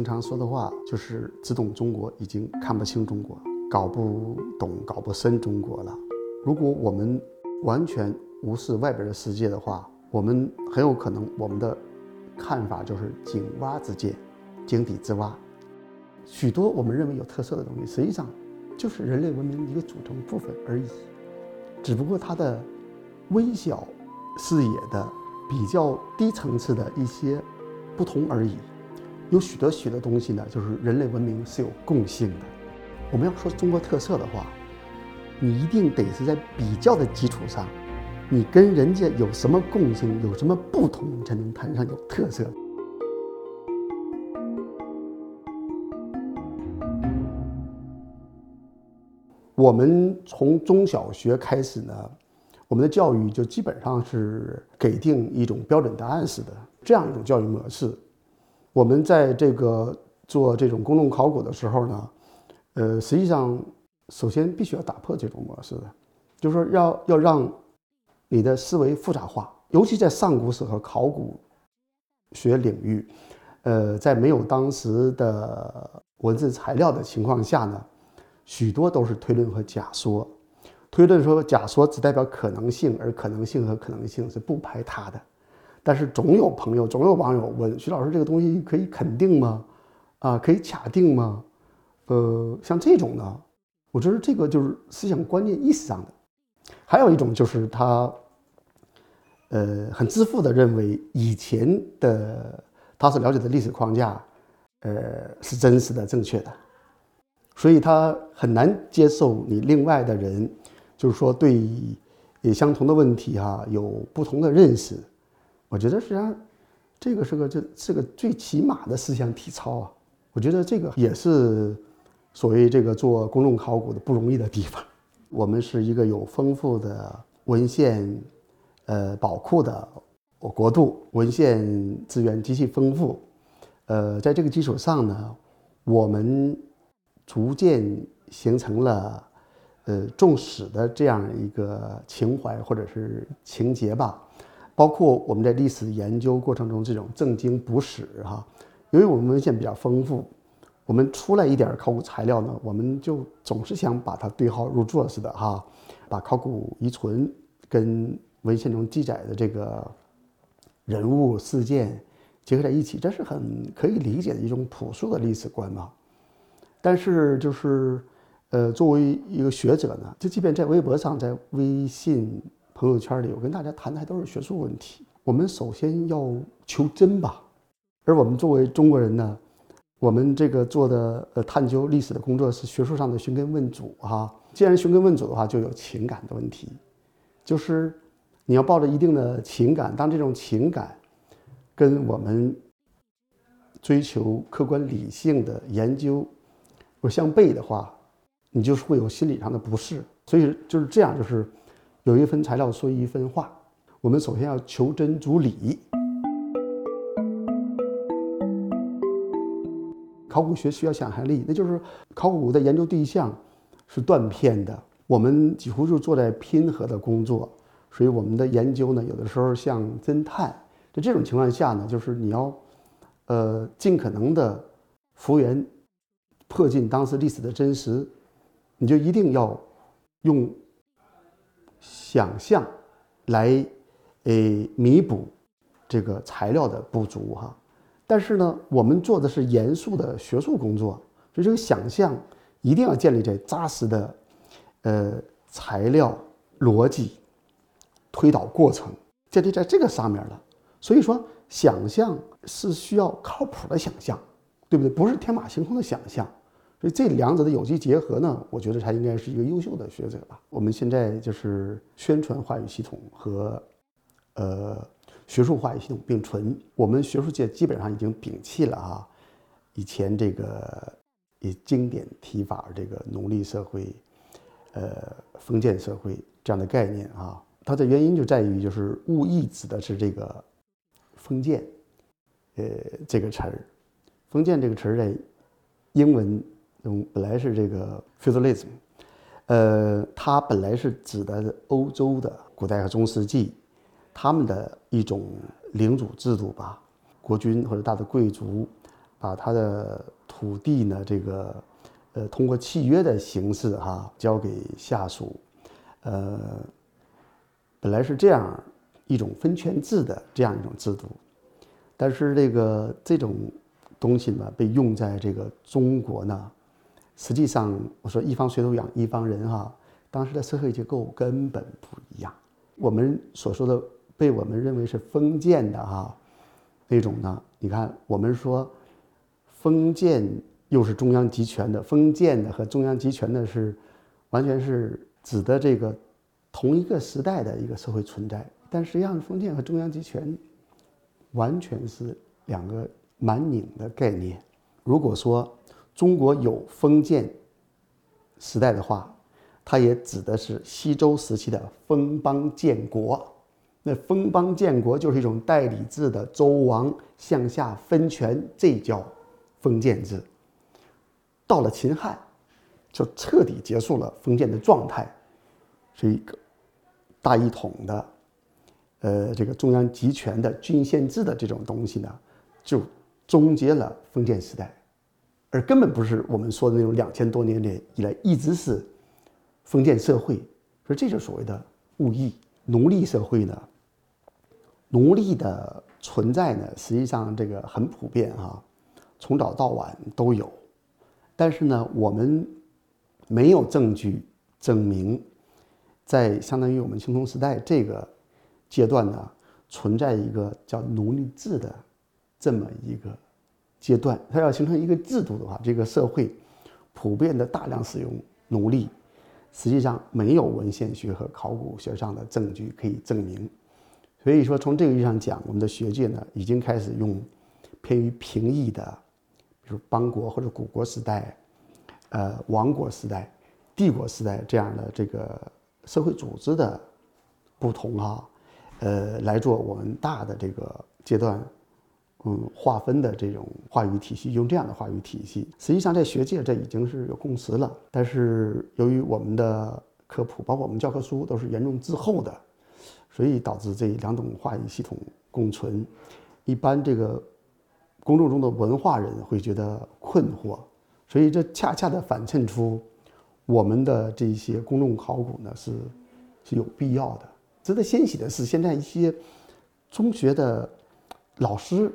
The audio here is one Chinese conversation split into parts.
经常说的话，就是只懂中国已经看不清中国，搞不懂、搞不深中国了。如果我们完全无视外边的世界的话，我们很有可能我们的看法就是井蛙之见，井底之蛙。许多我们认为有特色的东西，实际上就是人类文明的一个组成部分而已，只不过它的微小视野的比较低层次的一些不同而已。有许多许多东西呢，就是人类文明是有共性的。我们要说中国特色的话，你一定得是在比较的基础上，你跟人家有什么共性，有什么不同，才能谈上有特色。我们从中小学开始呢，我们的教育就基本上是给定一种标准答案式的这样一种教育模式。我们在这个做这种公众考古的时候呢，呃，实际上首先必须要打破这种模式的，就是说要要让你的思维复杂化，尤其在上古史和考古学领域，呃，在没有当时的文字材料的情况下呢，许多都是推论和假说。推论说假说只代表可能性，而可能性和可能性是不排他的。但是总有朋友，总有网友问徐老师：“这个东西可以肯定吗？啊，可以卡定吗？”呃，像这种呢，我觉得这个就是思想观念意识上的。还有一种就是他，呃，很自负的认为以前的他所了解的历史框架，呃，是真实的、正确的，所以他很难接受你另外的人，就是说对也相同的问题哈有不同的认识。我觉得实际上，这个是个这是个最起码的思想体操啊！我觉得这个也是所谓这个做公众考古的不容易的地方。我们是一个有丰富的文献呃宝库的我国度，文献资源极其丰富。呃，在这个基础上呢，我们逐渐形成了呃重史的这样一个情怀或者是情节吧。包括我们在历史研究过程中这种正经补史哈，由于我们文献比较丰富，我们出来一点考古材料呢，我们就总是想把它对号入座似的哈，把考古遗存跟文献中记载的这个人物事件结合在一起，这是很可以理解的一种朴素的历史观嘛。但是就是，呃，作为一个学者呢，就即便在微博上，在微信。朋友圈里，我跟大家谈的还都是学术问题。我们首先要求真吧，而我们作为中国人呢，我们这个做的呃探究历史的工作是学术上的寻根问祖哈。既然寻根问祖的话，就有情感的问题，就是你要抱着一定的情感，当这种情感跟我们追求客观理性的研究不相悖的话，你就是会有心理上的不适。所以就是这样，就是。有一份材料说一分话，我们首先要求真逐理。考古学需要想象力，那就是考古的研究对象是断片的，我们几乎就做在拼合的工作，所以我们的研究呢，有的时候像侦探。在这种情况下呢，就是你要，呃，尽可能的复原、破近当时历史的真实，你就一定要用。想象，来，呃，弥补这个材料的不足哈。但是呢，我们做的是严肃的学术工作，所以这个想象一定要建立在扎实的，呃，材料逻辑推导过程建立在这个上面了。所以说，想象是需要靠谱的想象，对不对？不是天马行空的想象。所以这两者的有机结合呢，我觉得他应该是一个优秀的学者吧。我们现在就是宣传话语系统和，呃，学术话语系统并存。我们学术界基本上已经摒弃了啊，以前这个以经典提法这个奴隶社会，呃，封建社会这样的概念啊。它的原因就在于就是物意指的是这个封建，呃，这个词儿，封建这个词儿在英文。嗯，本来是这个 feudalism，呃，它本来是指的欧洲的古代和中世纪，他们的一种领主制度吧，国君或者大的贵族，把他的土地呢，这个呃通过契约的形式哈交给下属，呃，本来是这样一种分权制的这样一种制度，但是这个这种东西呢被用在这个中国呢，实际上我说一方水土养一方人哈，当时的社会结构根本不一样。我们所说的被我们认为是封建的哈那种呢，你看我们说封建又是中央集权的，封建的和中央集权的是完全是指的这个。同一个时代的一个社会存在，但实际上封建和中央集权完全是两个蛮拧的概念。如果说中国有封建时代的话，它也指的是西周时期的封邦建国。那封邦建国就是一种代理制的周王向下分权，这叫封建制。到了秦汉，就彻底结束了封建的状态。是一个大一统的，呃，这个中央集权的郡县制的这种东西呢，就终结了封建时代，而根本不是我们说的那种两千多年来以来一直是封建社会，所以这就是所谓的物役奴隶社会呢。奴隶的存在呢，实际上这个很普遍啊，从早到晚都有，但是呢，我们没有证据证明。在相当于我们青铜时代这个阶段呢，存在一个叫奴隶制的这么一个阶段。它要形成一个制度的话，这个社会普遍的大量使用奴隶，实际上没有文献学和考古学上的证据可以证明。所以说，从这个意义上讲，我们的学界呢已经开始用偏于平易的，比如邦国或者古国时代、呃王国时代、帝国时代这样的这个。社会组织的不同哈，呃，来做我们大的这个阶段，嗯，划分的这种话语体系，用这样的话语体系，实际上在学界这已经是有共识了。但是由于我们的科普，包括我们教科书都是严重滞后的，所以导致这两种话语系统共存。一般这个公众中的文化人会觉得困惑，所以这恰恰的反衬出。我们的这些公众考古呢是是有必要的。值得欣喜的是，现在一些中学的老师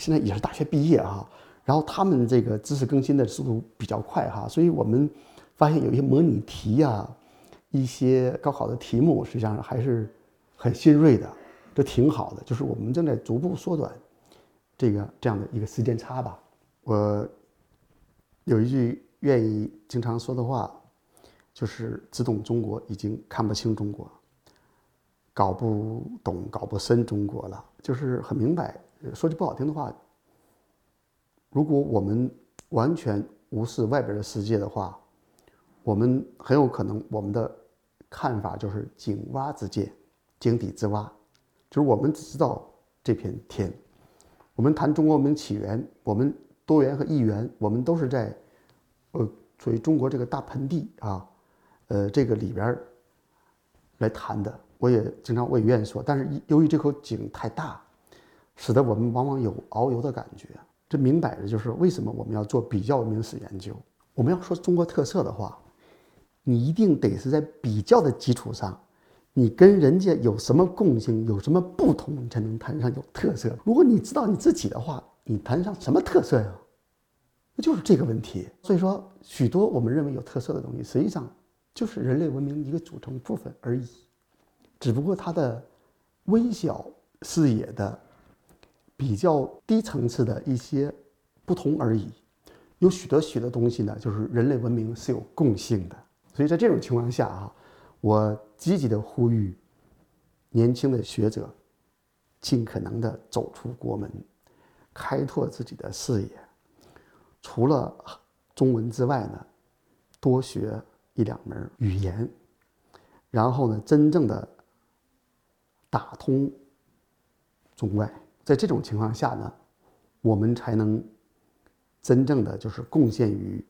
现在也是大学毕业哈，然后他们这个知识更新的速度比较快哈，所以我们发现有一些模拟题呀，一些高考的题目实际上还是很新锐的，这挺好的。就是我们正在逐步缩短这个这样的一个时间差吧。我有一句愿意经常说的话。就是只懂中国，已经看不清中国，搞不懂、搞不深中国了。就是很明白，说句不好听的话，如果我们完全无视外边的世界的话，我们很有可能我们的看法就是井蛙之见，井底之蛙，就是我们只知道这片天。我们谈中国文明起源，我们多元和一元，我们都是在呃，属于中国这个大盆地啊。呃，这个里边来谈的，我也经常我也愿意说，但是由于这口井太大，使得我们往往有遨游的感觉。这明摆着就是为什么我们要做比较文明史研究。我们要说中国特色的话，你一定得是在比较的基础上，你跟人家有什么共性，有什么不同，你才能谈上有特色。如果你知道你自己的话，你谈上什么特色呀？那就是这个问题。所以说，许多我们认为有特色的东西，实际上。就是人类文明一个组成部分而已，只不过它的微小视野的比较低层次的一些不同而已。有许多许多东西呢，就是人类文明是有共性的。所以在这种情况下啊，我积极的呼吁年轻的学者尽可能的走出国门，开拓自己的视野。除了中文之外呢，多学。一两门语言，然后呢，真正的打通中外，在这种情况下呢，我们才能真正的就是贡献于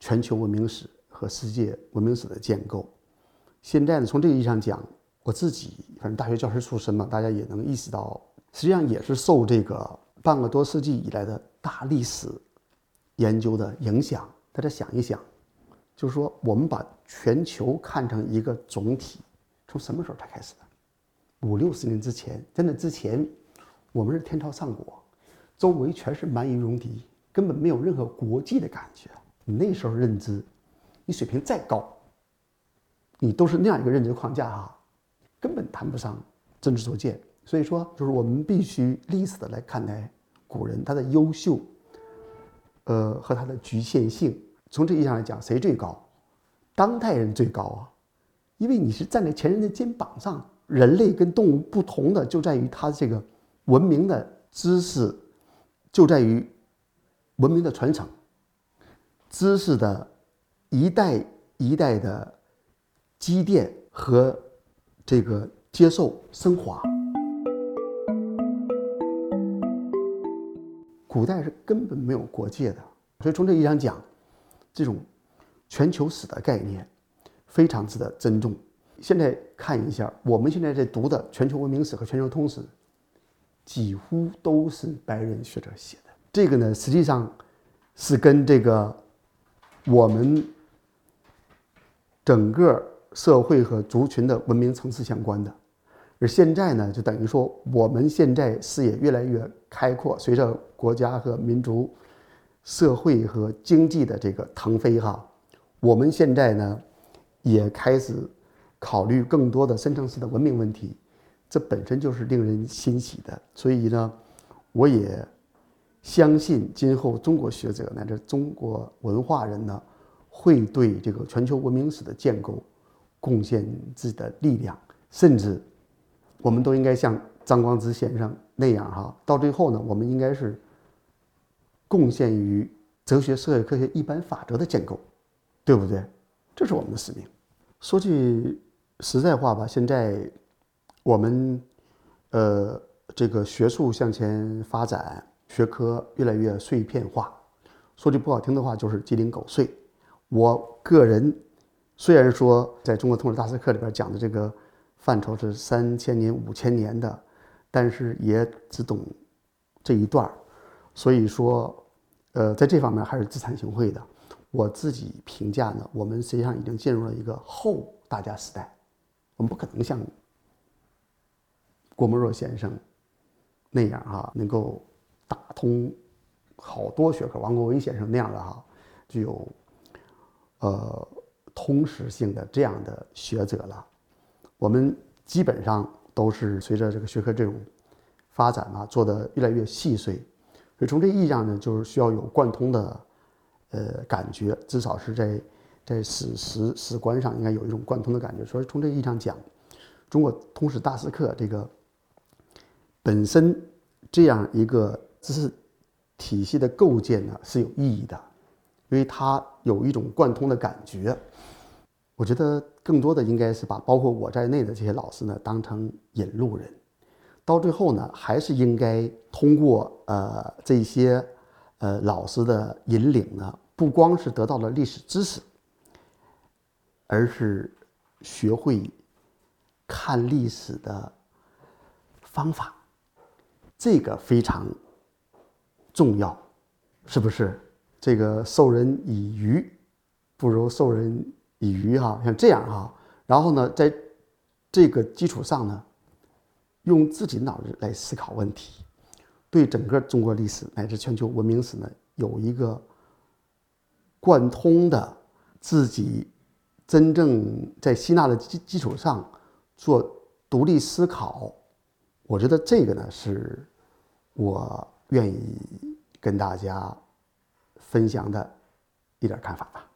全球文明史和世界文明史的建构。现在呢，从这个意义上讲，我自己反正大学教师出身嘛，大家也能意识到，实际上也是受这个半个多世纪以来的大历史研究的影响，大家想一想，就是说我们把全球看成一个总体，从什么时候才开始的？五六十年之前，在那之前，我们是天朝上国，周围全是蛮夷戎狄，根本没有任何国际的感觉。你那时候认知，你水平再高，你都是那样一个认知框架哈，根本谈不上真知灼见。所以说，就是我们必须历史的来看待古人他的优秀，呃和他的局限性。从这意义上来讲，谁最高？当代人最高啊，因为你是站在前人的肩膀上。人类跟动物不同的就在于他这个文明的知识，就在于文明的传承，知识的一代一代的积淀和这个接受升华。古代是根本没有国界的，所以从这意义上讲，这种全球史的概念非常值得尊重。现在看一下，我们现在在读的全球文明史和全球通史，几乎都是白人学者写的。这个呢，实际上是跟这个我们整个社会和族群的文明层次相关的。而现在呢，就等于说，我们现在视野越来越开阔，随着国家和民族、社会和经济的这个腾飞，哈，我们现在呢，也开始考虑更多的深层次的文明问题，这本身就是令人欣喜的。所以呢，我也相信今后中国学者乃至中国文化人呢，会对这个全球文明史的建构贡献自己的力量，甚至。我们都应该像张光直先生那样哈，到最后呢，我们应该是贡献于哲学、社会科学一般法则的建构，对不对？这是我们的使命。说句实在话吧，现在我们呃这个学术向前发展，学科越来越碎片化。说句不好听的话，就是鸡零狗碎。我个人虽然说在中国通史大师课里边讲的这个。范畴是三千年、五千年的，但是也只懂这一段，所以说，呃，在这方面还是自惭形秽的。我自己评价呢，我们实际上已经进入了一个后大家时代，我们不可能像郭沫若先生那样哈，能够打通好多学科，王国维先生那样的哈，具有呃通识性的这样的学者了。我们基本上都是随着这个学科这种发展啊，做的越来越细碎，所以从这意义上呢，就是需要有贯通的呃感觉，至少是在在史实史观上应该有一种贯通的感觉。所以从这意义上讲，中国通史大师课这个本身这样一个知识体系的构建呢是有意义的，因为它有一种贯通的感觉。我觉得更多的应该是把包括我在内的这些老师呢当成引路人，到最后呢，还是应该通过呃这些呃老师的引领呢，不光是得到了历史知识，而是学会看历史的方法，这个非常重要，是不是？这个授人以鱼，不如授人。以渔哈，像这样哈，然后呢，在这个基础上呢，用自己脑子来思考问题，对整个中国历史乃至全球文明史呢，有一个贯通的自己真正在吸纳的基基础上做独立思考，我觉得这个呢，是我愿意跟大家分享的一点看法吧。